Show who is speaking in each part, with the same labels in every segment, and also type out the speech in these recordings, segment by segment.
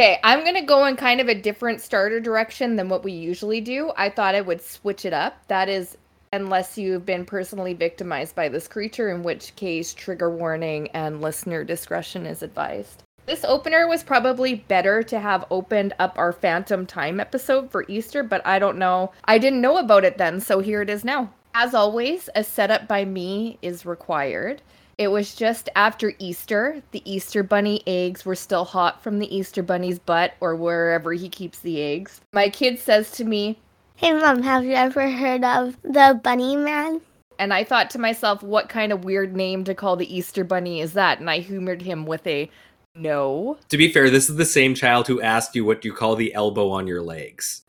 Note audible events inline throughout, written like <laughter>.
Speaker 1: Okay, I'm going to go in kind of a different starter direction than what we usually do. I thought I would switch it up. That is, unless you've been personally victimized by this creature, in which case, trigger warning and listener discretion is advised. This opener was probably better to have opened up our Phantom Time episode for Easter, but I don't know. I didn't know about it then, so here it is now. As always, a setup by me is required. It was just after Easter. The Easter bunny eggs were still hot from the Easter bunny's butt or wherever he keeps the eggs. My kid says to me,
Speaker 2: Hey, Mom, have you ever heard of the Bunny Man?
Speaker 1: and I thought to myself, what kind of weird name to call the Easter bunny is that? And I humored him with a no.
Speaker 3: To be fair, this is the same child who asked you what do you call the elbow on your legs.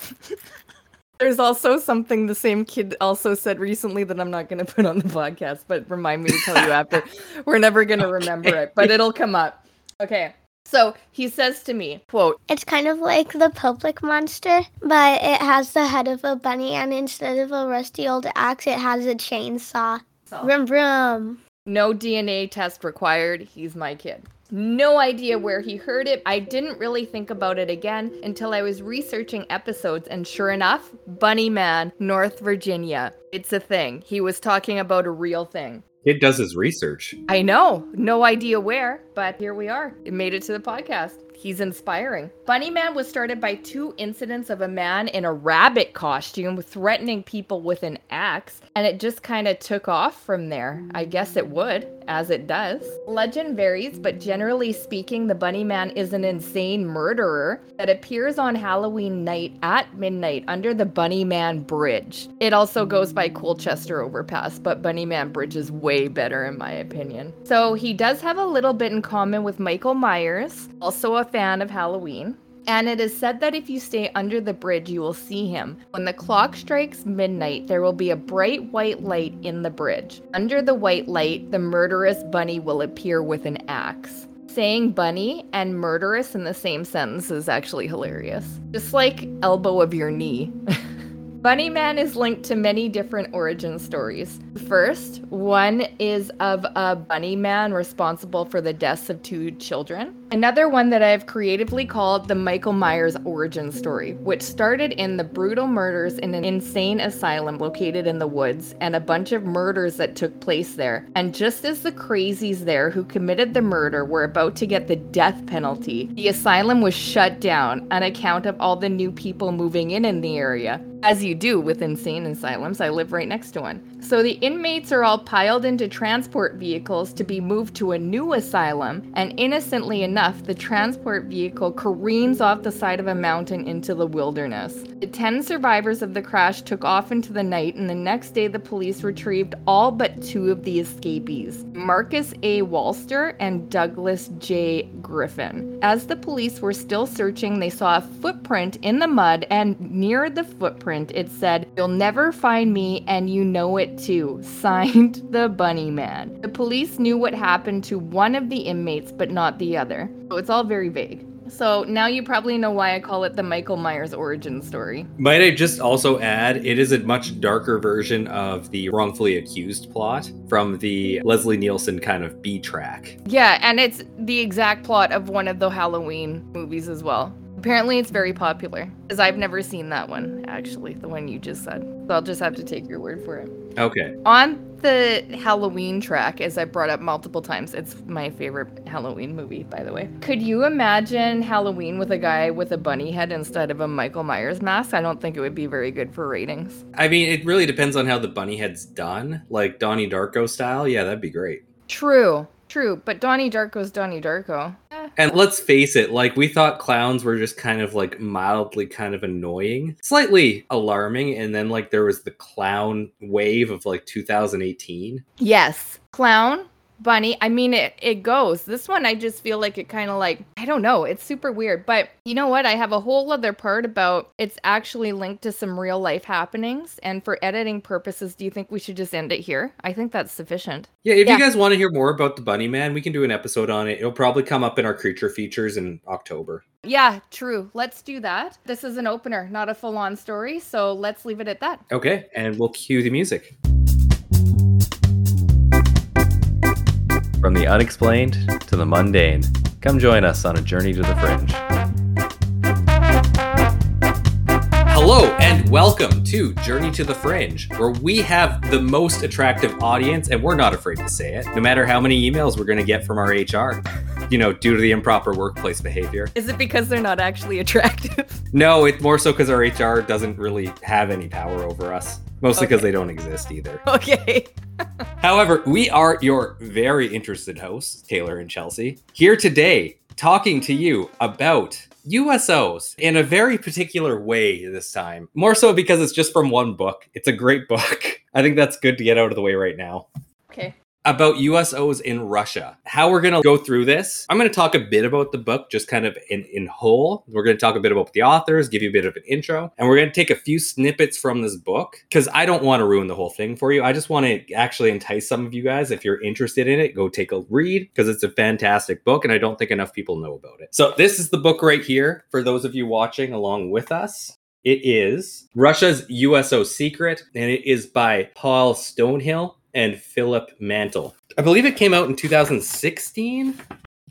Speaker 3: <laughs>
Speaker 1: There's also something the same kid also said recently that I'm not going <laughs> to put on the podcast, but remind me to tell you after. <laughs> We're never going to remember it, but it'll come up. Okay. So he says to me, quote,
Speaker 2: It's kind of like the public monster, but it has the head of a bunny, and instead of a rusty old axe, it has a chainsaw. Vroom vroom.
Speaker 1: no DNA test required. He's my kid. No idea where he heard it. I didn't really think about it again until I was researching episodes, and sure enough, Bunny Man, North Virginia. It's a thing. He was talking about a real thing.
Speaker 3: Kid does his research.
Speaker 1: I know. No idea where, but here we are. It made it to the podcast. He's inspiring. Bunny Man was started by two incidents of a man in a rabbit costume threatening people with an axe, and it just kind of took off from there. I guess it would, as it does. Legend varies, but generally speaking, the Bunny Man is an insane murderer that appears on Halloween night at midnight under the Bunny Man Bridge. It also goes by Colchester Overpass, but Bunny Man Bridge is way better in my opinion. So he does have a little bit in common with Michael Myers, also a fan of Halloween. And it is said that if you stay under the bridge, you will see him. When the clock strikes midnight, there will be a bright white light in the bridge. Under the white light, the murderous bunny will appear with an axe. Saying bunny and murderous in the same sentence is actually hilarious. Just like elbow of your knee. <laughs> Bunny Man is linked to many different origin stories. First, one is of a bunny man responsible for the deaths of two children. Another one that I've creatively called the Michael Myers origin story, which started in the brutal murders in an insane asylum located in the woods and a bunch of murders that took place there. And just as the crazies there who committed the murder were about to get the death penalty, the asylum was shut down on account of all the new people moving in in the area. As you do with insane asylums, I live right next to one. So the inmates are all piled into transport vehicles to be moved to a new asylum, and innocently enough, the transport vehicle careens off the side of a mountain into the wilderness. The 10 survivors of the crash took off into the night, and the next day, the police retrieved all but two of the escapees Marcus A. Walster and Douglas J. Griffin. As the police were still searching, they saw a footprint in the mud, and near the footprint, it said, You'll never find me, and you know it too. Signed, <laughs> the Bunny Man. The police knew what happened to one of the inmates, but not the other. So it's all very vague. So now you probably know why I call it the Michael Myers origin story.
Speaker 3: Might I just also add, it is a much darker version of the wrongfully accused plot from the Leslie Nielsen kind of B track.
Speaker 1: Yeah, and it's the exact plot of one of the Halloween movies as well. Apparently, it's very popular, because I've never seen that one, actually, the one you just said. So I'll just have to take your word for it.
Speaker 3: Okay.
Speaker 1: On the Halloween track, as I brought up multiple times, it's my favorite Halloween movie, by the way. Could you imagine Halloween with a guy with a bunny head instead of a Michael Myers mask? I don't think it would be very good for ratings.
Speaker 3: I mean, it really depends on how the bunny head's done. Like Donnie Darko style, yeah, that'd be great.
Speaker 1: True, true, but Donnie Darko's Donnie Darko.
Speaker 3: And let's face it, like we thought clowns were just kind of like mildly kind of annoying, slightly alarming, and then like there was the clown wave of like 2018.
Speaker 1: Yes, clown, bunny. I mean, it it goes. This one, I just feel like it kind of like I don't know. It's super weird, but you know what? I have a whole other part about it's actually linked to some real life happenings. And for editing purposes, do you think we should just end it here? I think that's sufficient.
Speaker 3: Yeah, if
Speaker 1: Yeah.
Speaker 3: you guys want to hear more about the bunny man, we can do an episode on it. It'll probably come up in our creature features in October.
Speaker 1: Yeah, true. Let's do that. This is an opener, not a full on story. So let's leave it at that.
Speaker 3: Okay, and we'll cue the music.
Speaker 4: From the unexplained to the mundane, Come join us on a journey to the fringe.
Speaker 3: Hello and welcome to Journey to the Fringe, where we have the most attractive audience, and we're not afraid to say it, no matter how many emails we're going to get from our HR, you know, due to the improper workplace behavior.
Speaker 1: Is it because they're not actually attractive? <laughs>
Speaker 3: No, it's more so because our HR doesn't really have any power over us, mostly because
Speaker 1: Okay.
Speaker 3: they don't exist either.
Speaker 1: Okay. <laughs>
Speaker 3: However, we are your very interested hosts, Taylor and Chelsea, here today talking to you about USOs in a very particular way this time. More so because it's just from one book. It's a great book. <laughs> I think that's good to get out of the way right now.
Speaker 1: Okay.
Speaker 3: About USOs in Russia. How we're going to go through this. I'm going to talk a bit about the book, just kind of in, in whole. We're going to talk a bit about the authors, give you a bit of an intro, and we're going to take a few snippets from this book because I don't want to ruin the whole thing for you. I just want to actually entice some of you guys. If you're interested in it, go take a read because it's a fantastic book, and I don't think enough people know about it. So, this is the book right here for those of you watching along with us. It is Russia's USO Secret, and it is by Paul Stonehill and Philip Mantle. I believe it came out in 2016.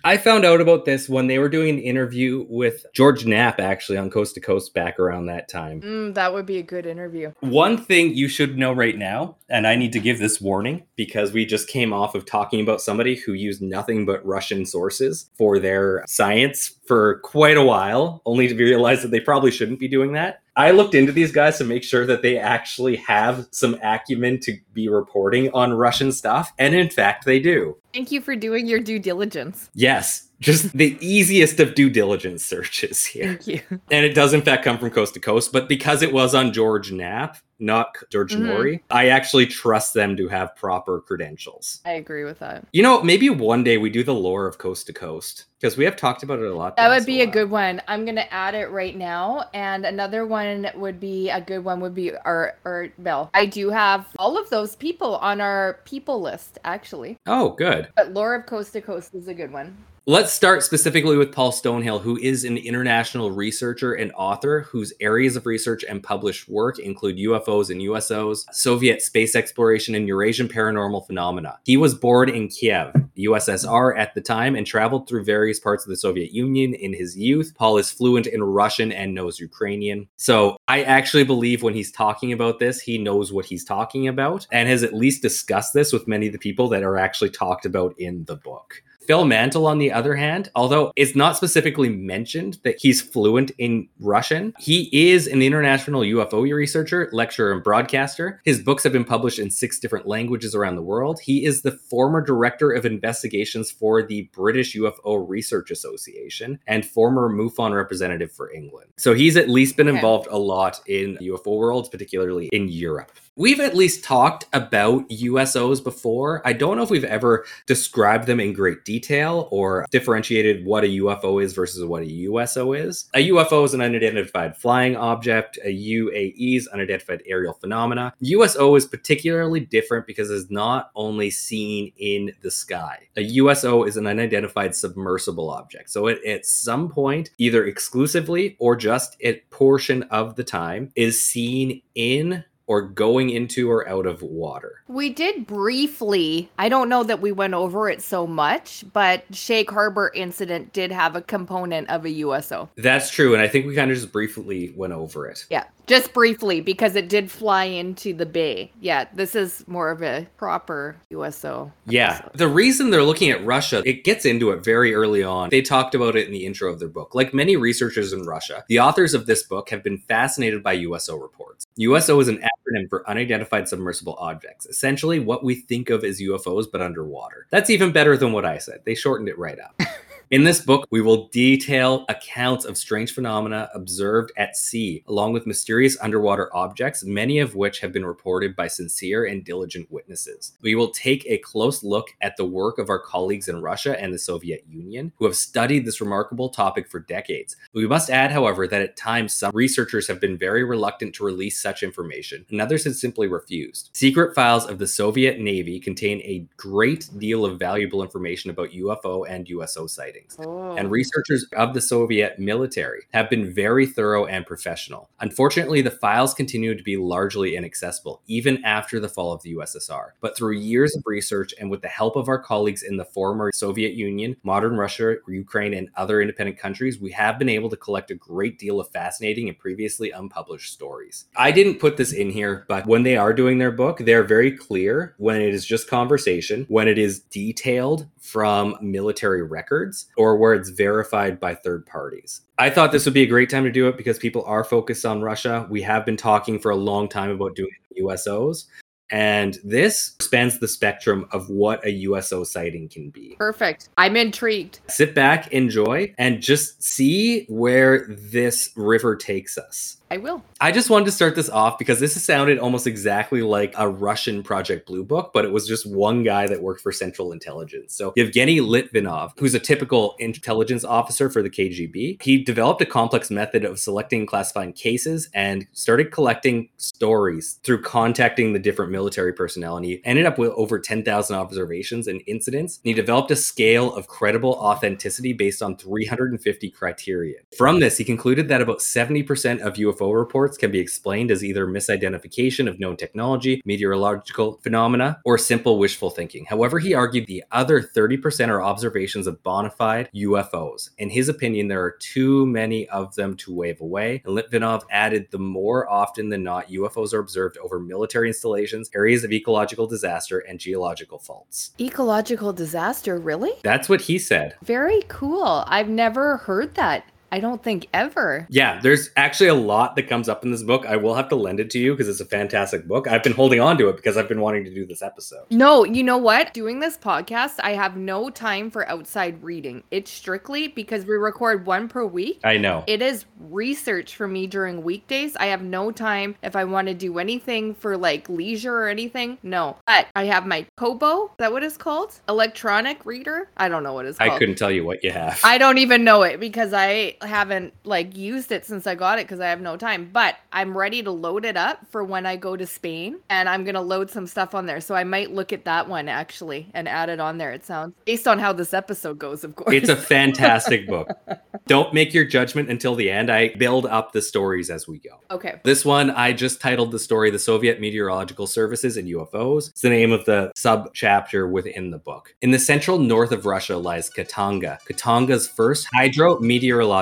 Speaker 3: I found out about this when they were doing an interview with George Knapp, actually, on Coast to Coast back around that time.
Speaker 1: Mm, that would be a good interview.
Speaker 3: One thing you should know right now, and I need to give this warning because we just came off of talking about somebody who used nothing but Russian sources for their science for quite a while, only to realize that they probably shouldn't be doing that. I looked into these guys to make sure that they actually have some acumen to be reporting on Russian stuff, and in fact, they do.
Speaker 1: Thank you for doing your due diligence.
Speaker 3: Yes, just the easiest of due diligence searches here.
Speaker 1: Thank you.
Speaker 3: And it does, in fact, come from coast to coast. But because it was on George Knapp, not George
Speaker 1: Mhm.
Speaker 3: Noory, I actually trust them to have proper credentials.
Speaker 1: I agree with that.
Speaker 3: You know, maybe one day we do the lore of coast to coast because we have talked about it a lot.
Speaker 1: That would be a
Speaker 3: while.
Speaker 1: good one. I'm gonna add it right now. And another one would be a good one would be our Art Bell. I do have all of those people on our people list actually.
Speaker 3: Oh, good.
Speaker 1: But Lore of Coast to Coast is a good one.
Speaker 3: Let's start specifically with Paul Stonehill, who is an international researcher and author whose areas of research and published work include UFOs and USOs, Soviet space exploration, and Eurasian paranormal phenomena. He was born in Kiev, USSR at the time, and traveled through various parts of the Soviet Union in his youth. Paul is fluent in Russian and knows Ukrainian. So I actually believe when he's talking about this, he knows what he's talking about and has at least discussed this with many of the people that are actually talked about in the book. Phil Mantle, on the other hand, although it's not specifically mentioned that he's fluent in Russian, he is an international UFO researcher, lecturer, and broadcaster. His books have been published in six different languages around the world. He is the former director of investigations for the British UFO Research Association and former MUFON representative for England. So he's at least been involved a lot in UFO worlds, particularly in Europe. We've at least talked about USOs before. I don't know if we've ever described them in great detail or differentiated what a UFO is versus what a USO is. A UFO is an unidentified flying object, a UAP is unidentified aerial phenomena. USO is particularly different because it's not only seen in the sky. A USO is an unidentified submersible object. So it at some point, either exclusively or just a portion of the time, is seen in or going into or out of water.
Speaker 1: We did briefly. I don't know that we went over it so much, but Shag Harbor incident did have a component of a USO.
Speaker 3: That's true. And I think we kind of just briefly went over it.
Speaker 1: Yeah, just briefly because it did fly into the bay. Yeah, this is more of a proper USO.
Speaker 3: Yeah.
Speaker 1: episode.
Speaker 3: The reason they're looking at Russia, it gets into it very early on. They talked about it in the intro of their book. Like many researchers in Russia, the authors of this book have been fascinated by USO reports. USO is an acronym for unidentified submersible objects, essentially what we think of as UFOs but underwater. That's even better than what I said. They shortened it right up. <laughs> In this book, we will detail accounts of strange phenomena observed at sea, along with mysterious underwater objects, many of which have been reported by sincere and diligent witnesses. We will take a close look at the work of our colleagues in Russia and the Soviet Union, who have studied this remarkable topic for decades. We must add, however, that at times some researchers have been very reluctant to release such information, and others have simply refused. Secret files of the Soviet Navy contain a great deal of valuable information about UFO and USO sightings. Sightings. Oh. And researchers of the Soviet military have been very thorough and professional. Unfortunately, the files continue to be largely inaccessible, even after the fall of the USSR. But through years of research and with the help of our colleagues in the former Soviet Union, modern Russia, Ukraine, and other independent countries, we have been able to collect a great deal of fascinating and previously unpublished stories. I didn't put this in here, but when they are doing their book, they're very clear when it is just conversation, when it is detailed from military records, or where it's verified by third parties. I thought this would be a great time to do it because people are focused on Russia. We have been talking for a long time about doing USOs. And this spans the spectrum of what a USO sighting can be.
Speaker 1: Perfect. I'm intrigued.
Speaker 3: Sit back, enjoy, and just see where this river takes us.
Speaker 1: I will.
Speaker 3: I just wanted to start this off because this sounded almost exactly like a Russian Project Blue Book, but it was just one guy that worked for Central Intelligence. So Yevgeny Litvinov, who's a typical intelligence officer for the KGB, he developed a complex method of selecting and classifying cases and started collecting stories through contacting the different military personnel. And he ended up with over 10,000 observations and incidents. And he developed a scale of credible authenticity based on 350 criteria. From this, he concluded that about 70% of UFO UFO reports can be explained as either misidentification of known technology, meteorological phenomena, or simple wishful thinking. However, he argued the other 30% are observations of bona fide UFOs. In his opinion, there are too many of them to wave away. And Litvinov added the more often than not, UFOs are observed over military installations, areas of ecological disaster, and geological faults.
Speaker 1: Ecological disaster, really?
Speaker 3: That's what he said.
Speaker 1: Very cool. I've never heard that. I don't think ever.
Speaker 3: Yeah, there's actually a lot that comes up in this book. I will have to lend it to you because it's a fantastic book. I've been holding on to it because I've been wanting to do this episode.
Speaker 1: No, you know what? Doing this podcast, I have no time for outside reading. It's strictly because we record one per week.
Speaker 3: I know.
Speaker 1: It is research for me during weekdays. I have no time if I want to do anything for like leisure or anything. No. But I have my Kobo. Is that what it's called? Electronic reader? I don't know what it's called.
Speaker 3: I couldn't tell you what you have.
Speaker 1: I don't even know it because I haven't like used it since I got it because I have no time. But I'm ready to load it up for when I go to Spain, and I'm gonna load some stuff on there. So I might look at that one actually and add it on there. It sounds based on how this episode goes, of course.
Speaker 3: It's a fantastic book. <laughs> Don't make your judgment until the end. I build up the stories as we go.
Speaker 1: Okay.
Speaker 3: This one I just titled the story "The Soviet Meteorological Services and UFOs." It's the name of the sub chapter within the book. In the central north of Russia lies Khatanga, Khatanga's first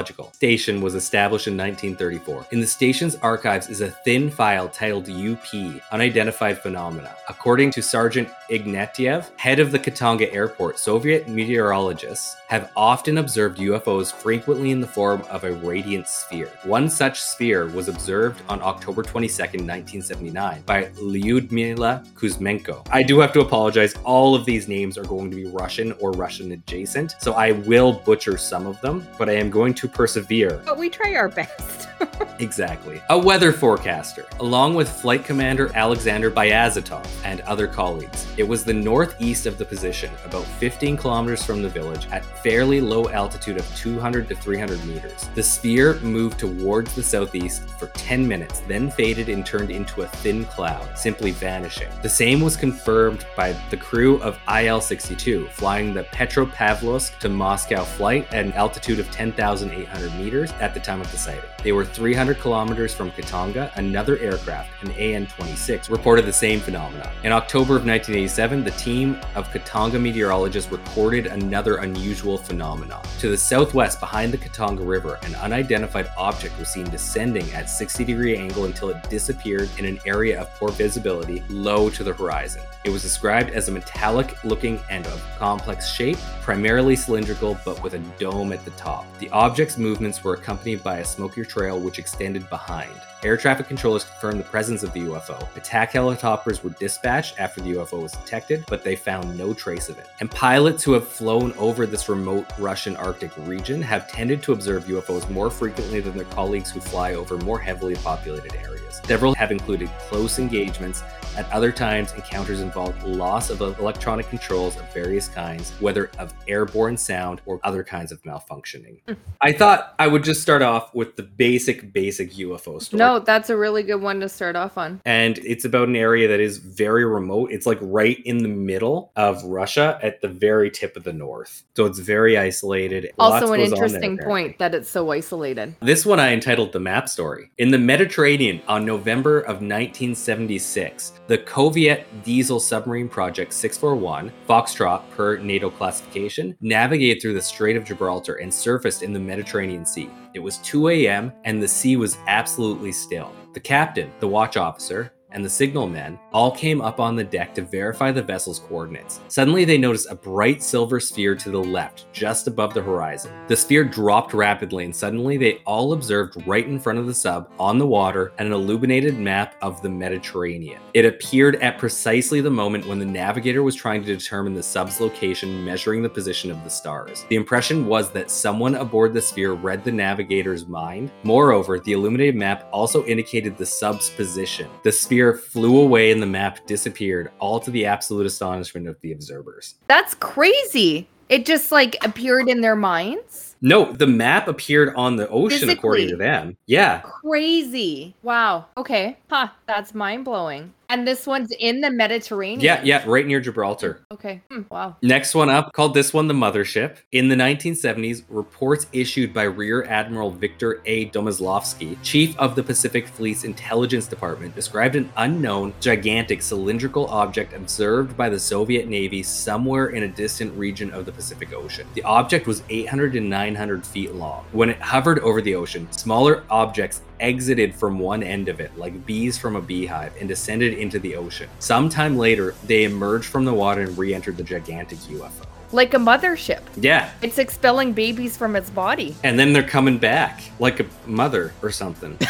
Speaker 3: hydrometeorological station was established in 1934. In the station's archives is a thin file titled UP, Unidentified Phenomena. According to Sergeant Ignatiev, head of the Khatanga airport, Soviet meteorologists have often observed UFOs frequently in the form of a radiant sphere. One such sphere was observed on October 22, 1979, by Lyudmila Kuzmenko. I do have to apologize, all of these names are going to be Russian or Russian adjacent, so I will butcher some of them, but I am going to persevere.
Speaker 1: But we try our best. <laughs>
Speaker 3: exactly. A weather forecaster, along with Flight Commander Alexander Bayazitov and other colleagues. It was the northeast of the position, about 15 kilometers from the village, at fairly low altitude of 200 to 300 meters. The sphere moved towards the southeast for 10 minutes, then faded and turned into a thin cloud, simply vanishing. The same was confirmed by the crew of IL 62, flying the Petropavlovsk to Moscow flight at an altitude of 10,800 800 meters at the time of the sighting. They were 300 kilometers from Khatanga. Another aircraft, an AN 26, reported the same phenomenon. In October of 1987, the team of Khatanga meteorologists recorded another unusual phenomenon. To the southwest, behind the Khatanga River, an unidentified object was seen descending at 60 degree angle until it disappeared in an area of poor visibility low to the horizon. It was described as a metallic looking and of complex shape, primarily cylindrical but with a dome at the top. The object's movements were accompanied by a smokier trail which extended behind. Air traffic controllers confirmed the presence of the UFO. Attack helicopters were dispatched after the UFO was detected, but they found no trace of it. And pilots who have flown over this remote Russian Arctic region have tended to observe UFOs more frequently than their colleagues who fly over more heavily populated areas. Several have included close engagements. At other times, encounters involved loss of electronic controls of various kinds, whether of airborne sound or other kinds of malfunctioning. Hmm. I thought I would just start off with the basic, basic UFO story.
Speaker 1: No, that's a really good one to start off on.
Speaker 3: and it's about an area that is very remote. It's like right in the middle of Russia at the very tip of the north. So it's very isolated. Lots
Speaker 1: Also, an
Speaker 3: goes on there,
Speaker 1: interesting point that it's so isolated.
Speaker 3: This one I entitled The Map Story. In the Mediterranean on November of 1976, the Soviet Diesel Submarine Project 641, Foxtrot per NATO classification, navigated through the Strait of Gibraltar and surfaced in the Mediterranean Sea. It was 2 a.m. and the sea was absolutely still. The captain, the watch officer, and the signalmen all came up on the deck to verify the vessel's coordinates. Suddenly, they noticed a bright silver sphere to the left, just above the horizon. The sphere dropped rapidly, and suddenly they all observed right in front of the sub, on the water, an illuminated map of the Mediterranean. It appeared at precisely the moment when the navigator was trying to determine the sub's location, measuring the position of the stars. The impression was that someone aboard the sphere read the navigator's mind. Moreover, the illuminated map also indicated the sub's position. The sphere flew away and the map disappeared, all to the absolute astonishment of the observers.
Speaker 1: That's crazy. It just like appeared in their minds.
Speaker 3: No, the map appeared on the ocean according to them. Yeah.
Speaker 1: Crazy. Wow. Okay. Huh. That's mind blowing. And this one's in the Mediterranean.
Speaker 3: Yeah, yeah, right near Gibraltar.
Speaker 1: Okay. Hmm. Wow.
Speaker 3: Next one up, called this one the Mothership. In the 1970s, reports issued by Rear Admiral Victor A. Domazlovsky, chief of the Pacific Fleet's Intelligence Department, described an unknown, gigantic cylindrical object observed by the Soviet Navy somewhere in a distant region of the Pacific Ocean. The object was 800 to 900 feet long. When it hovered over the ocean, smaller objects exited from one end of it, like bees from a beehive, and descended into the ocean. Sometime later, they emerged from the water and re entered the gigantic UFO.
Speaker 1: Like a mothership.
Speaker 3: Yeah,
Speaker 1: It's expelling babies from its body.
Speaker 3: and then they're coming back, like a mother or something. <laughs>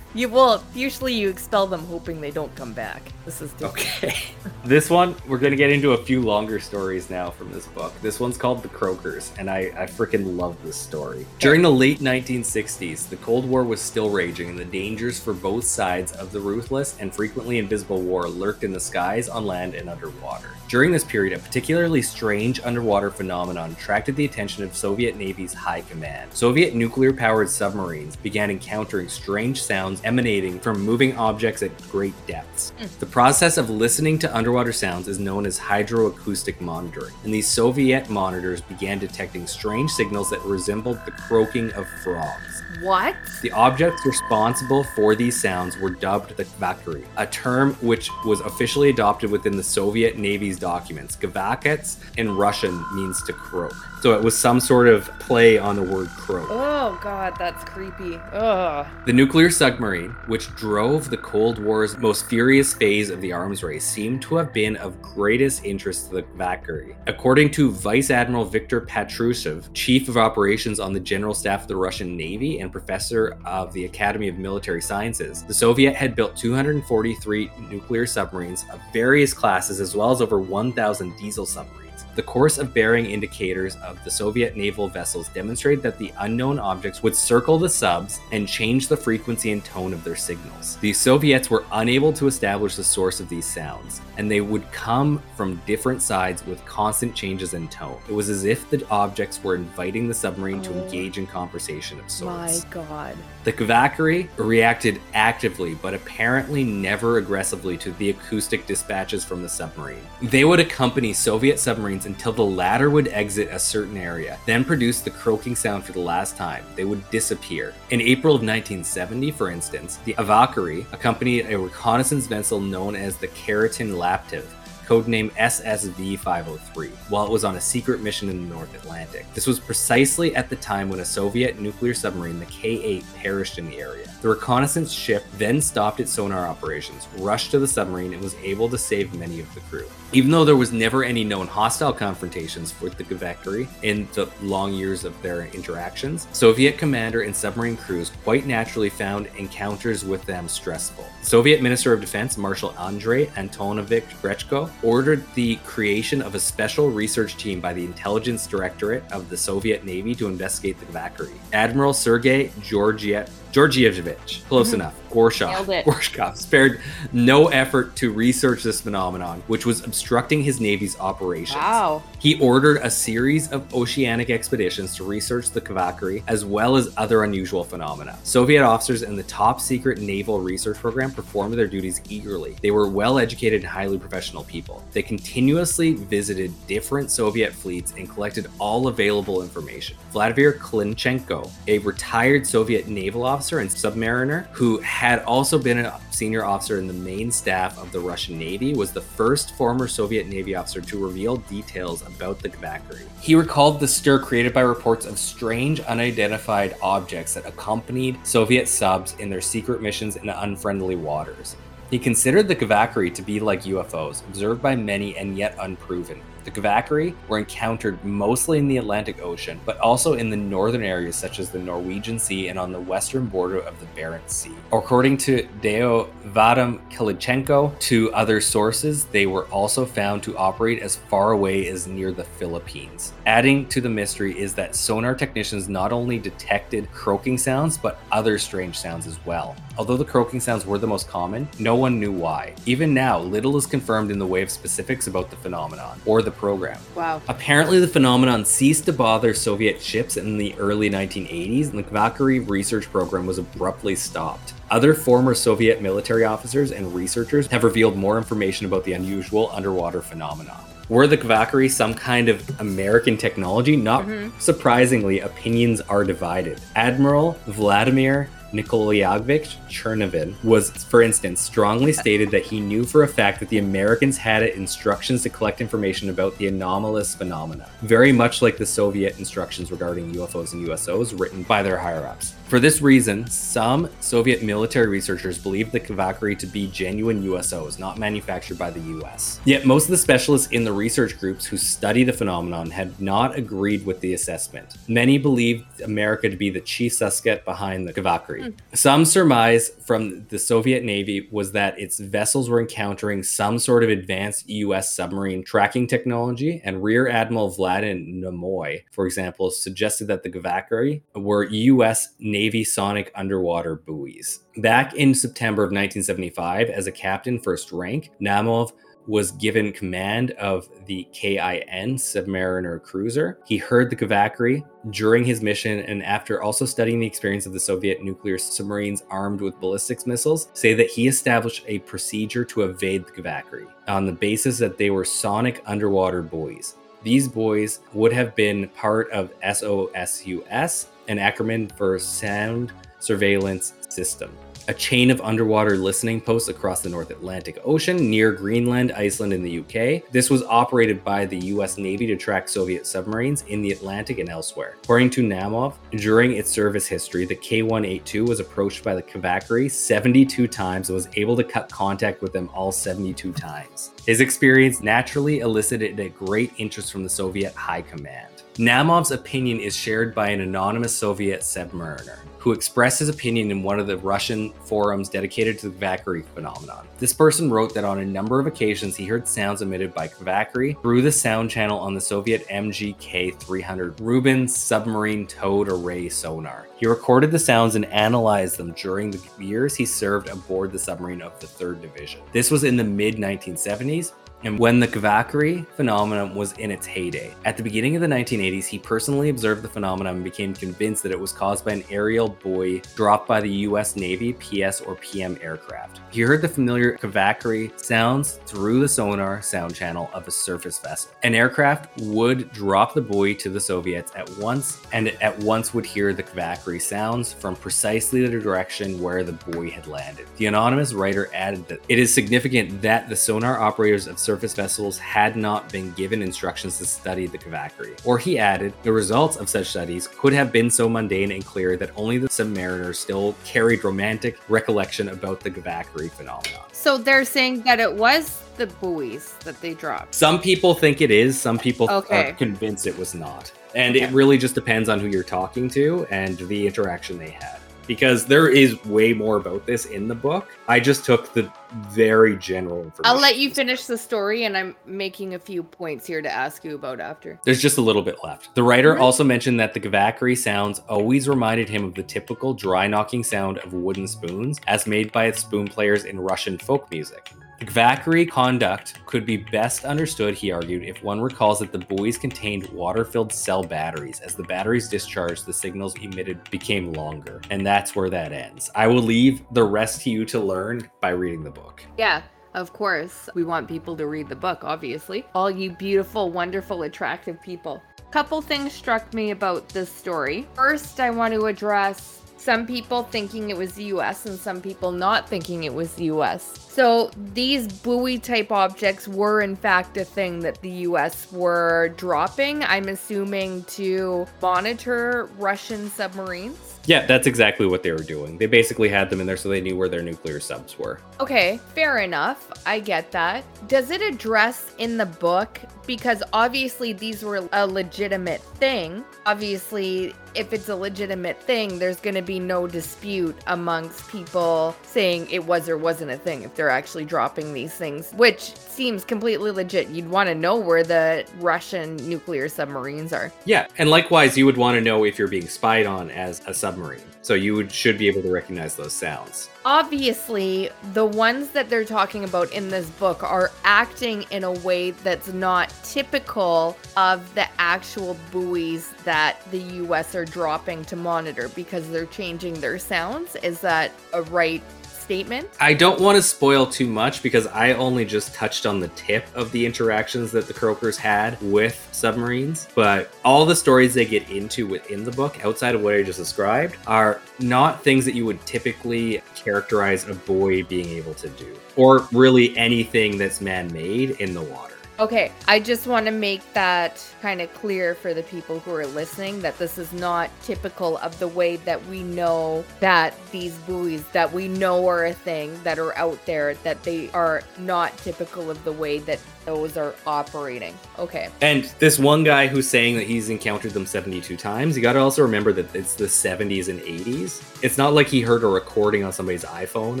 Speaker 1: You will usually you expel them hoping they don't come back. This is different.
Speaker 3: Okay. <laughs> this one, we're to get into a few longer stories now from this book. This one's called The Croakers, and I, I freaking love this story. During the late 1960s, the Cold War was still raging, and the dangers for both sides of the ruthless and frequently invisible war lurked in the skies, on land, and underwater. During this period, a particularly strange underwater phenomenon attracted the attention of Soviet Navy's high command. Soviet nuclear powered submarines began encountering strange sounds emanating from moving objects at great depths. Hmm. The process of listening to underwater sounds is known as hydroacoustic monitoring, and these Soviet monitors began detecting strange signals that resembled the croaking of frogs.
Speaker 1: What?
Speaker 3: The objects responsible for these sounds were dubbed the Kavakari, a term which was officially adopted within the Soviet Navy's documents. Gvakets in Russian means to croak. So it was some sort of play on the word croak.
Speaker 1: Oh god, that's creepy. Ugh.
Speaker 3: The nuclear submarine, which drove the Cold War's most furious phase of the arms race, seemed to have been of greatest interest to the Kavakari. According to Vice Admiral Viktor Patrushev, chief of operations on the General Staff of the Russian Navy and professor of the Academy of Military Sciences, the Soviet had built 243 nuclear submarines of various classes as well as over 1,000 diesel submarines. The course of bearing indicators of the Soviet naval vessels demonstrated that the unknown objects would circle the subs and change the frequency and tone of their signals. The Soviets were unable to establish the source of these sounds, and they would come from different sides with constant changes in tone. It was as if the objects were inviting the submarine to
Speaker 1: Oh.
Speaker 3: engage in conversation of sorts.
Speaker 1: My god.
Speaker 3: The Kavakari reacted actively, but apparently never aggressively, to the acoustic dispatches from the submarine. They would accompany Soviet submarines until the latter would exit a certain area, then produce the croaking sound for the last time. They would disappear. In April of 1970, for instance, the Kavakari accompanied a reconnaissance vessel known as the Khariton Laptev codenamed SSV 503, while it was on a secret mission in the North Atlantic. This was precisely at the time when a Soviet nuclear submarine, the K 8, perished in the area. The reconnaissance ship then stopped its sonar operations, rushed to the submarine, and was able to save many of the crew. Even though there was never any known hostile confrontations with the Kavakari in the long years of their interactions, Soviet commander and submarine crews quite naturally found encounters with them stressful. Soviet Minister of Defense Marshal Andrei Antonovich Grechko ordered the creation of a special research team by the Intelligence Directorate of the Soviet Navy to investigate the Kavakari. Admiral Sergei Georgiev Georgievich, close
Speaker 1: Mhm.
Speaker 3: enough.
Speaker 1: Nailed.
Speaker 3: Gorshkov spared no effort to research this phenomenon, which was obstructing his navy's operations.
Speaker 1: Wow.
Speaker 3: He ordered a series of oceanic expeditions to research the Kavakari as well as other unusual phenomena. Soviet officers in the top secret naval research program performed their duties eagerly. They were well educated and highly professional people. They continuously visited different Soviet fleets and collected all available information. Vladimir Kulinchenko, a retired Soviet naval officer and submariner who had also been a senior officer in the main staff of the Russian Navy, was the first former Soviet Navy officer to reveal details about the Kavakari. He recalled the stir created by reports of strange, unidentified objects that accompanied Soviet subs in their secret missions in unfriendly waters. He considered the Kavakari to be like UFOs, observed by many and yet unproven. The Kavakari were encountered mostly in the Atlantic Ocean, but also in the northern areas such as the Norwegian Sea and on the western border of the Barents Sea. According to Deo Vadim Kulinchenko, to other sources, they were also found to operate as far away as near the Philippines. Adding to the mystery is that sonar technicians not only detected croaking sounds, but other strange sounds as well. Although the croaking sounds were the most common, no one knew why. Even now, little is confirmed in the way of specifics about the phenomenon or the program.
Speaker 1: Wow.
Speaker 3: Apparently, the phenomenon ceased to bother Soviet ships in the early 1980s, and the Kavakari research program was abruptly stopped. Other former Soviet military officers and researchers have revealed more information about the unusual underwater phenomenon. Were the Kavakari some kind of American technology? Not mm-hmm. surprisingly, opinions are divided. Admiral Vladimir Nikolaevich Chernavin was, for instance, strongly stated that he knew for a fact that the Americans had instructions to collect information about the anomalous phenomena, very much like the Soviet instructions regarding UFOs and USOs written by their higher ups. For this reason, some Soviet military researchers believed the Kavakari to be genuine USOs, not manufactured by the US. Yet most of the specialists in the research groups who study the phenomenon had not agreed with the assessment. Many believed America to be the chief suspect behind the Kavakari. Some surmise from the Soviet Navy was that its vessels were encountering some sort of advanced US submarine tracking technology, and Rear Admiral Vladimir Nemoy, for example, suggested that the Kavakari were US Navy sonic underwater buoys. Back in September of 1975, as a captain first rank, Namov was given command of the KIN submariner cruiser. He heard the Kavakari during his mission, and after also studying the experience of the Soviet nuclear submarines armed with ballistics missiles, say that he established a procedure to evade the Kavakari on the basis that they were sonic underwater buoys. These buoys would have been part of SOSUS, an acronym for Sound Surveillance System a chain of underwater listening posts across the North Atlantic Ocean near Greenland, Iceland, and the UK. This was operated by the US Navy to track Soviet submarines in the Atlantic and elsewhere. According to Namov, during its service history, the K 182 was approached by the Kavakari 72 times and was able to cut contact with them all 72 times. His experience naturally elicited a great interest from the Soviet High Command. Namov's opinion is shared by an anonymous Soviet submariner who expressed his opinion in one of the Russian forums dedicated to the Kavakari phenomenon. This person wrote that on a number of occasions he heard sounds emitted by Kavakari through the sound channel on the Soviet MGK 300 Rubin submarine towed array sonar. He recorded the sounds and analyzed them during the years he served aboard the submarine of the 3rd Division. This was in the mid 1970s and when the Kavakari phenomenon was in its heyday. At the beginning of the 1980s, he personally observed the phenomenon and became convinced that it was caused by an aerial buoy dropped by the US Navy PS or PM aircraft. He heard the familiar Kavakari sounds through the sonar sound channel of a surface vessel. An aircraft would drop the buoy to the Soviets at once and at once would hear the Kavakari sounds from precisely the direction where the buoy had landed. The anonymous writer added that it is significant that the sonar operators of vessels had not been given instructions to study the Kavakari. Or he added, the results of such studies could have been so mundane and clear that only the submariners still carried romantic recollection about the Kavakari phenomenon.
Speaker 1: So they're saying that it was the buoys that they dropped.
Speaker 3: Some people think it is, some people
Speaker 1: Okay.
Speaker 3: are convinced it was not. And it really just depends on who you're talking to and the interaction they had. Because there is way more about this in the book. I just took the very general information.
Speaker 1: I'll let you finish the story, and I'm making a few points here to ask you about after.
Speaker 3: There's just a little bit left. The writer also mentioned that the Kavakari sounds always reminded him of the typical dry knocking sound of wooden spoons, as made by spoon players in Russian folk music. The conduct could be best understood, he argued, if one recalls that the buoys contained water filled cell batteries. As the batteries discharged, the signals emitted became longer. And that's where that ends. I will leave the rest to you to learn by reading the book.
Speaker 1: Yeah. Of course, we want people to read the book, obviously. All you beautiful, wonderful, attractive people. Couple things struck me about this story. First, I want to address some people thinking it was the US and some people not thinking it was the US. So these buoy type objects were in fact a thing that the US were dropping, I'm assuming to monitor Russian submarines.
Speaker 3: Yeah, that's exactly what they were doing. They basically had them in there so they knew where their nuclear subs were.
Speaker 1: Okay, fair enough. I get that. Does it address in the book? Because obviously these were a legitimate thing. Obviously, if it's a legitimate thing, there's going to be no dispute amongst people saying it was or wasn't a thing if they're actually dropping these things, which seems completely legit. You'd want to know where the Russian nuclear submarines are.
Speaker 3: Yeah, and likewise, you would want to know if you're being spied on as a submarine. So you would, should be able to recognize those sounds.
Speaker 1: Obviously, the ones that they're talking about in this book are acting in a way that's not typical of the actual buoys that the US are dropping to monitor because they're changing their sounds. Is that a right statement?
Speaker 3: I don't want to spoil too much because I only just touched on the tip of the interactions that the Croakers had with submarines. But all the stories they get into within the book, outside of what I just described, are not things that you would typically characterize a buoy being able to do, or really anything that's man made in the water.
Speaker 1: Okay, I just want to make that kind of clear for the people who are listening that this is not typical of the way that we know that these buoys that we know are a thing that are out there that they are not typical of the way that those are operating. Okay.
Speaker 3: And this one guy who's saying that he's encountered them 72 times, you got to also remember that it's the 70s and 80s. It's not like he heard a recording on somebody's iPhone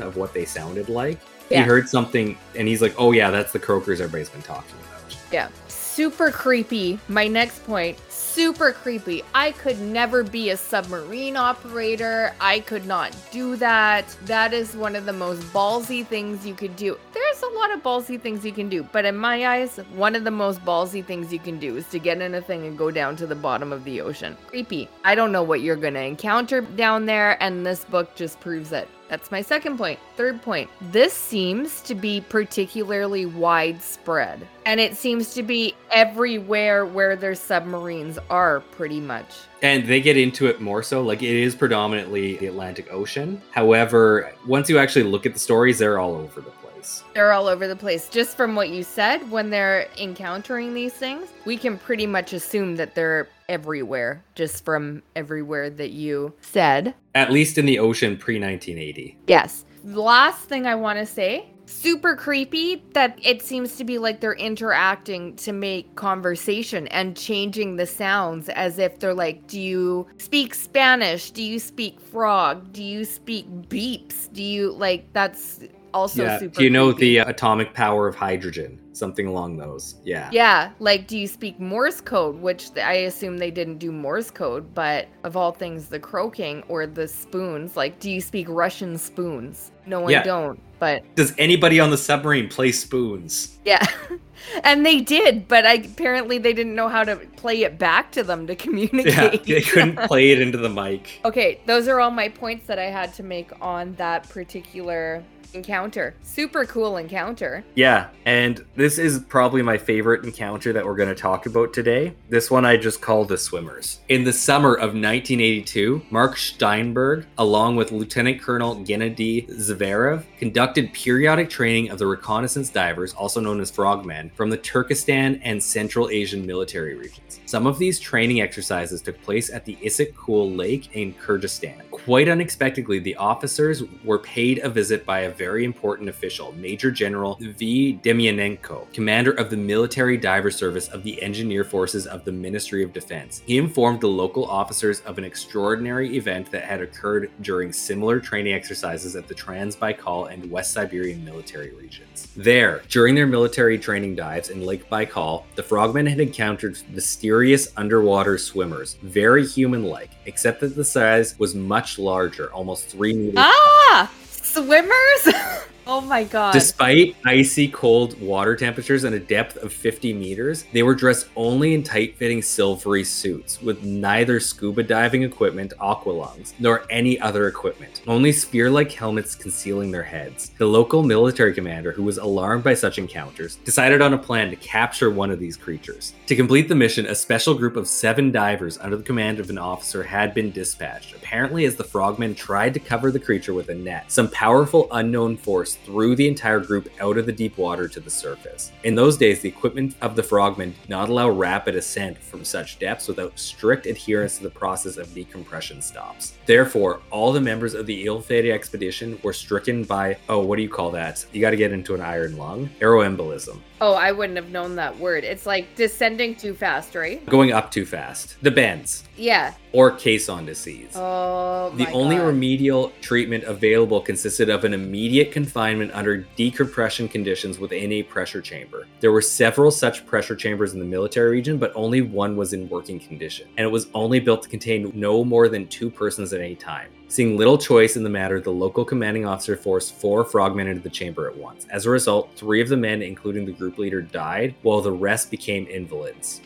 Speaker 3: of what they sounded like.
Speaker 1: Yeah.
Speaker 3: He heard something and he's like, "Oh yeah, that's the croakers everybody's been talking about."
Speaker 1: Yeah. Super creepy. My next point super creepy. I could never be a submarine operator. I could not do that. That is one of the most ballsy things you could do. There's a lot of ballsy things you can do, but in my eyes, one of the most ballsy things you can do is to get in a thing and go down to the bottom of the ocean. Creepy. I don't know what you're going to encounter down there, and this book just proves it. That's my second point. Third point. This seems to be particularly widespread. And it seems to be everywhere where their submarines are, pretty much.
Speaker 3: And they get into it more so. Like it is predominantly the Atlantic Ocean. However, once you actually look at the stories, they're all over the place.
Speaker 1: They're all over the place. Just from what you said, when they're encountering these things, we can pretty much assume that they're everywhere, just from everywhere that you said.
Speaker 3: At least in the ocean pre 1980.
Speaker 1: Yes. Last thing I want to say super creepy that it seems to be like they're interacting to make conversation and changing the sounds as if they're like, Do you speak Spanish? Do you speak frog? Do you speak beeps? Do you like that's also
Speaker 3: yeah.
Speaker 1: super
Speaker 3: Do you know
Speaker 1: creepy.
Speaker 3: the uh, atomic power of hydrogen? Something along those. Yeah.
Speaker 1: Yeah, like do you speak Morse code, which I assume they didn't do Morse code, but of all things, the croaking or the spoons, like do you speak Russian spoons? No,
Speaker 3: Yeah.
Speaker 1: I don't, but
Speaker 3: Does anybody on the submarine play spoons?
Speaker 1: yeah. <laughs> and they did, but I, apparently they didn't know how to play it back to them to <laughs>
Speaker 3: Yeah,
Speaker 1: communicate.
Speaker 3: they couldn't <laughs> play it into the mic.
Speaker 1: Okay, those are all my points that I had to make on that particular encounter. Super cool encounter.
Speaker 3: Yeah, and this is probably my favorite encounter that we're going to talk about today. This one I just called the swimmers. In the summer of 1982, Mark Steinberg, along with Lieutenant Colonel Gennady Zverev, conducted periodic training of the reconnaissance divers, also known as frogmen, from the Turkestan and Central Asian military regions. Some of these training exercises took place at the Issyk Kul Lake in Kyrgyzstan. Quite unexpectedly, the officers were paid a visit by a very important official, Major General V. Demyanenko, commander of the Military Diver Service of the Engineer Forces of the Ministry of Defense. He informed the local officers of an extraordinary event that had occurred during similar training exercises at the Trans Baikal and West Siberian military regions. There, during their military training dives in Lake Baikal, the frogmen had encountered mysterious underwater swimmers, very human like, except that the size was much larger, almost three meters.
Speaker 1: Ah, swimmers. <laughs> oh my god.
Speaker 3: Despite icy cold water temperatures and a depth of 50 meters, they were dressed only in tight fitting silvery suits with neither scuba diving equipment, aqualungs, nor any other equipment, only spear like helmets concealing their heads. The local military commander, who was alarmed by such encounters, decided on a plan to capture one of these creatures. To complete the mission, a special group of seven divers under the command of an officer had been dispatched. Apparently, as the frogmen tried to cover the creature with a net, some powerful unknown force threw the entire group out of the deep water to the surface. In those days, the equipment of the frogmen did not allow rapid ascent from such depths without strict adherence to the process of decompression stops. Therefore, all the members of the ill-fated expedition were stricken by, oh, what do you call that? You got to get into an iron lung? Aeroembolism.
Speaker 1: Oh, I wouldn't have known that word. It's like descending too fast, right?
Speaker 3: Going up too fast. The bends.
Speaker 1: Yeah.
Speaker 3: Or caisson disease.
Speaker 1: Oh,
Speaker 3: The only
Speaker 1: God.
Speaker 3: remedial treatment available consisted of an immediate confinement under decompression conditions within a pressure chamber. There were several such pressure chambers in the military region, but only one was in working condition, and it was only built to contain no more than two persons at any time. Seeing little choice in the matter, the local commanding officer forced four frogmen into the chamber at once. As a result, three of the men, including the group leader, died, while the rest became invalids.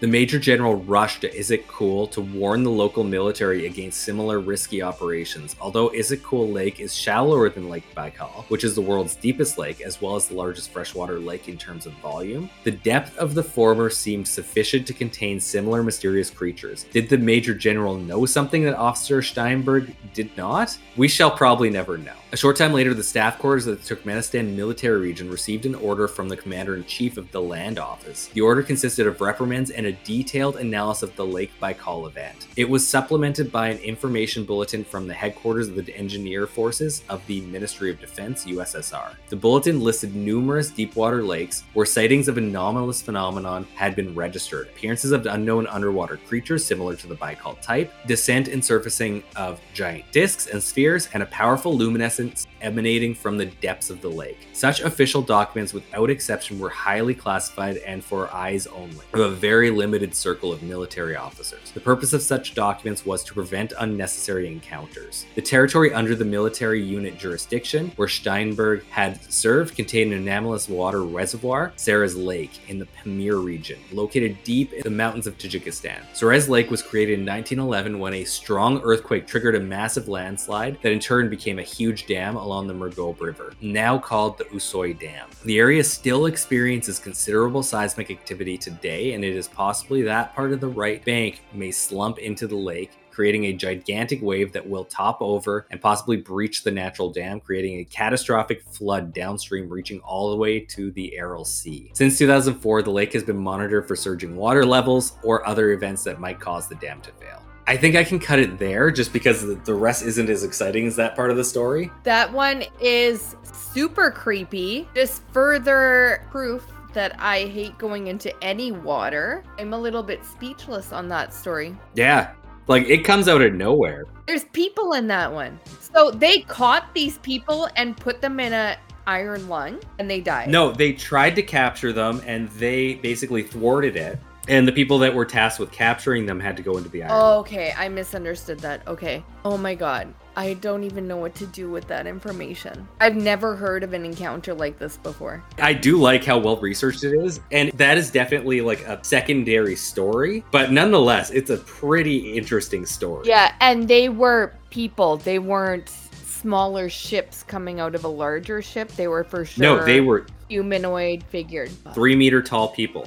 Speaker 3: The Major General rushed to Issyk-Kul to warn the local military against similar risky operations. Although Issyk-Kul Lake is shallower than Lake Baikal, which is the world's deepest lake as well as the largest freshwater lake in terms of volume, the depth of the former seemed sufficient to contain similar mysterious creatures. Did the Major General know something that Officer Steinberg did not? We shall probably never know. A short time later, the staff quarters of the Turkmenistan military region received an order from the commander in chief of the land office. The order consisted of reprimands and a detailed analysis of the Lake Baikal event. It was supplemented by an information bulletin from the headquarters of the engineer forces of the Ministry of Defense, USSR. The bulletin listed numerous deepwater lakes where sightings of anomalous phenomenon had been registered, appearances of unknown underwater creatures similar to the Baikal type, descent and surfacing of giant disks and spheres, and a powerful luminescence emanating from the depths of the lake. Such official documents, without exception, were highly classified and for eyes only, of a very limited circle of military officers. The purpose of such documents was to prevent unnecessary encounters. The territory under the military unit jurisdiction, where Steinberg had served, contained an anomalous water reservoir, Sarez Lake, in the Pamir region, located deep in the mountains of Tajikistan. Sarez Lake was created in 1911 when a strong earthquake triggered a massive landslide that in turn became a huge dam along the Murgob River, now called the Usoy Dam. The area still experiences considerable seismic activity today, and it is possibly that part of the right bank may slump into the lake creating a gigantic wave that will top over and possibly breach the natural dam, creating a catastrophic flood downstream, reaching all the way to the Aral Sea. Since 2004, the lake has been monitored for surging water levels or other events that might cause the dam to fail. I think I can cut it there just because the- rest isn't as exciting as that part of the story.
Speaker 1: That one is super creepy. Just further proof that I hate going into any water. I'm a little bit speechless on that story.
Speaker 3: Yeah. Like it comes out of nowhere.
Speaker 1: There's people in that one. So they caught these people and put them in a iron lung and they died.
Speaker 3: No, they tried to capture them and they basically thwarted it. And the people that were tasked with capturing them had to go into the island.
Speaker 1: Oh, okay, I misunderstood that. Okay. Oh my god. I don't even know what to do with that information. I've never heard of an encounter like this before.
Speaker 3: I do like how well researched it is, and that is definitely like a secondary story, but nonetheless, it's a pretty interesting story.
Speaker 1: Yeah, and they were people. They weren't smaller ships coming out of a larger ship. They were for sure
Speaker 3: No, they were
Speaker 1: humanoid figured.
Speaker 3: three meter tall people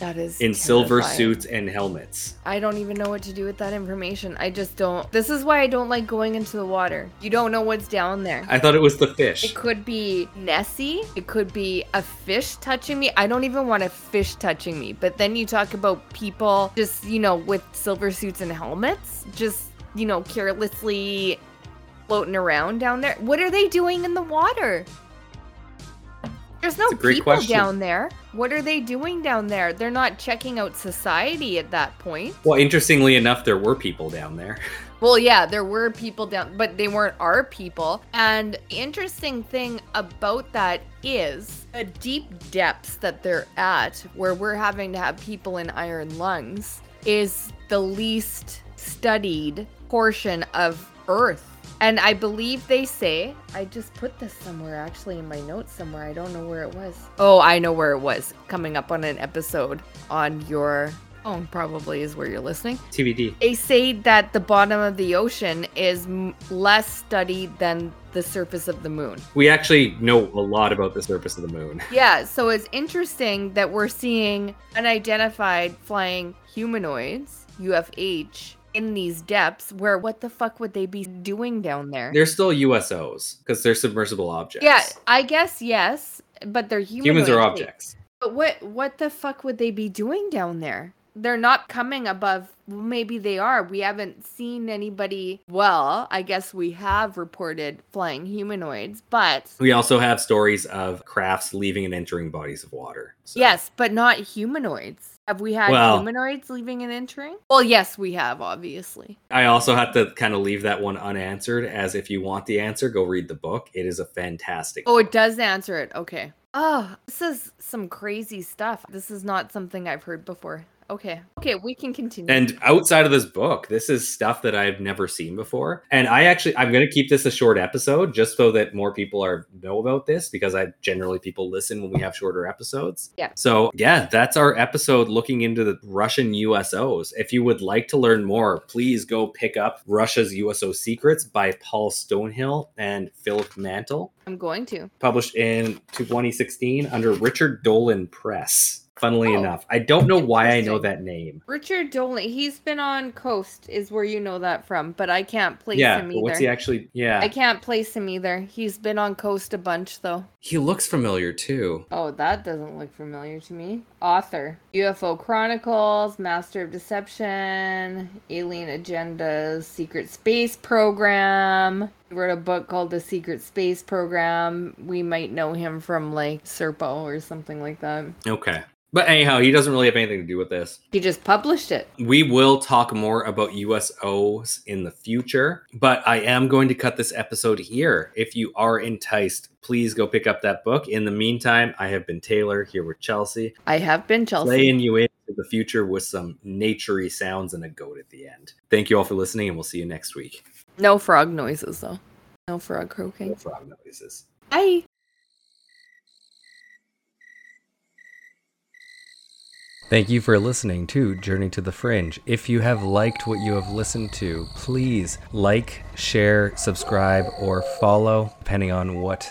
Speaker 1: That is
Speaker 3: in silver suits and helmets.
Speaker 1: I don't even know what to do with that information. I just don't. This is why I don't like going into the water. You don't know what's down there.
Speaker 3: I thought it was the fish.
Speaker 1: It could be Nessie. It could be a fish touching me. I don't even want a fish touching me. But then you talk about people just, you know, with silver suits and helmets, just, you know, carelessly floating around down there. What are they doing in the water? There's no
Speaker 3: That's a great
Speaker 1: people
Speaker 3: question.
Speaker 1: down there. What are they doing down there? They're not checking out society at that point.
Speaker 3: Well, interestingly enough, there were people down there. <laughs>
Speaker 1: Well, yeah, there were people down, but they weren't our people. And interesting thing about that is the deep depths that they're at, where we're having to have people in iron lungs, is the least studied portion of Earth. And I believe they say, I just put this somewhere actually in my notes somewhere. I don't know where it was. Oh, I know where it was. Coming up on an episode on your phone, probably is where you're listening
Speaker 3: TBD.
Speaker 1: they say that the bottom of the ocean is m- less studied than the surface of the moon.
Speaker 3: We actually know a lot about the surface of the moon. <laughs>
Speaker 1: Yeah, so it's interesting that we're seeing unidentified flying humanoids, UFH, in these depths where what the fuck would they be doing down there?
Speaker 3: They're still USOs because they're submersible objects.
Speaker 1: yeah, I guess yes, but they're humanoids.
Speaker 3: humans are objects.
Speaker 1: But what what the fuck would they be doing down there? They're not coming above. Maybe they are. We haven't seen anybody. Well, I guess we have reported flying humanoids, but
Speaker 3: We also have stories of crafts leaving and entering bodies of water. So-
Speaker 1: yes, but not humanoids. Have we had
Speaker 3: Well-
Speaker 1: humanoids leaving and entering? Well, yes, we have. Obviously.
Speaker 3: I also have to kind of leave that one unanswered, as if you want the answer, go read the book. It is a fantastic.
Speaker 1: Oh, it does answer it. Okay. Oh, this is some crazy stuff. This is not something I've heard before. Okay. Okay, we can continue.
Speaker 3: And outside of this book, this is stuff that I've never seen before. And I actually, I'm going to keep this a short episode just so that more people are know about this because I generally people listen when we have shorter episodes.
Speaker 1: Yeah.
Speaker 3: So yeah, that's our episode looking into the Russian USOs. If you would like to learn more, please go pick up Russia's USO Secrets by Paul Stonehill and Philip Mantle,
Speaker 1: I'm going to.
Speaker 3: published in 2016 under Richard Dolan Press. Funnily
Speaker 1: Oh,
Speaker 3: know I don't know why I know that name.
Speaker 1: Richard Dolan, he's been on Coast, is where you know that from, but I can't place
Speaker 3: yeah,
Speaker 1: him
Speaker 3: but
Speaker 1: either.
Speaker 3: what's he actually? Yeah,
Speaker 1: I can't place him either. He's been on Coast a bunch though.
Speaker 3: he looks familiar too.
Speaker 1: Oh, that doesn't look familiar to me. Author UFO Chronicles, Master of Deception, Alien Agendas, Secret Space Program. He wrote a book called The Secret Space Program. We might know him from like Serpo or something like that.
Speaker 3: Okay. But anyhow, he doesn't really have anything to do with this.
Speaker 1: He just published it.
Speaker 3: We will talk more about USOs in the future, but I am going to cut this episode here. If you are enticed, please go pick up that book. In the meantime, I have been Taylor here with Chelsea,
Speaker 1: I have been Chelsea.
Speaker 3: playing you into the future with some naturey sounds and a goat at the end. Thank you all for listening, and we'll see you next week.
Speaker 1: No frog noises though. No frog croaking.
Speaker 3: No frog noises.
Speaker 1: Bye.
Speaker 4: Thank you for listening to Journey to the Fringe. If you have liked what you have listened to, please like, share, subscribe, or follow, depending on what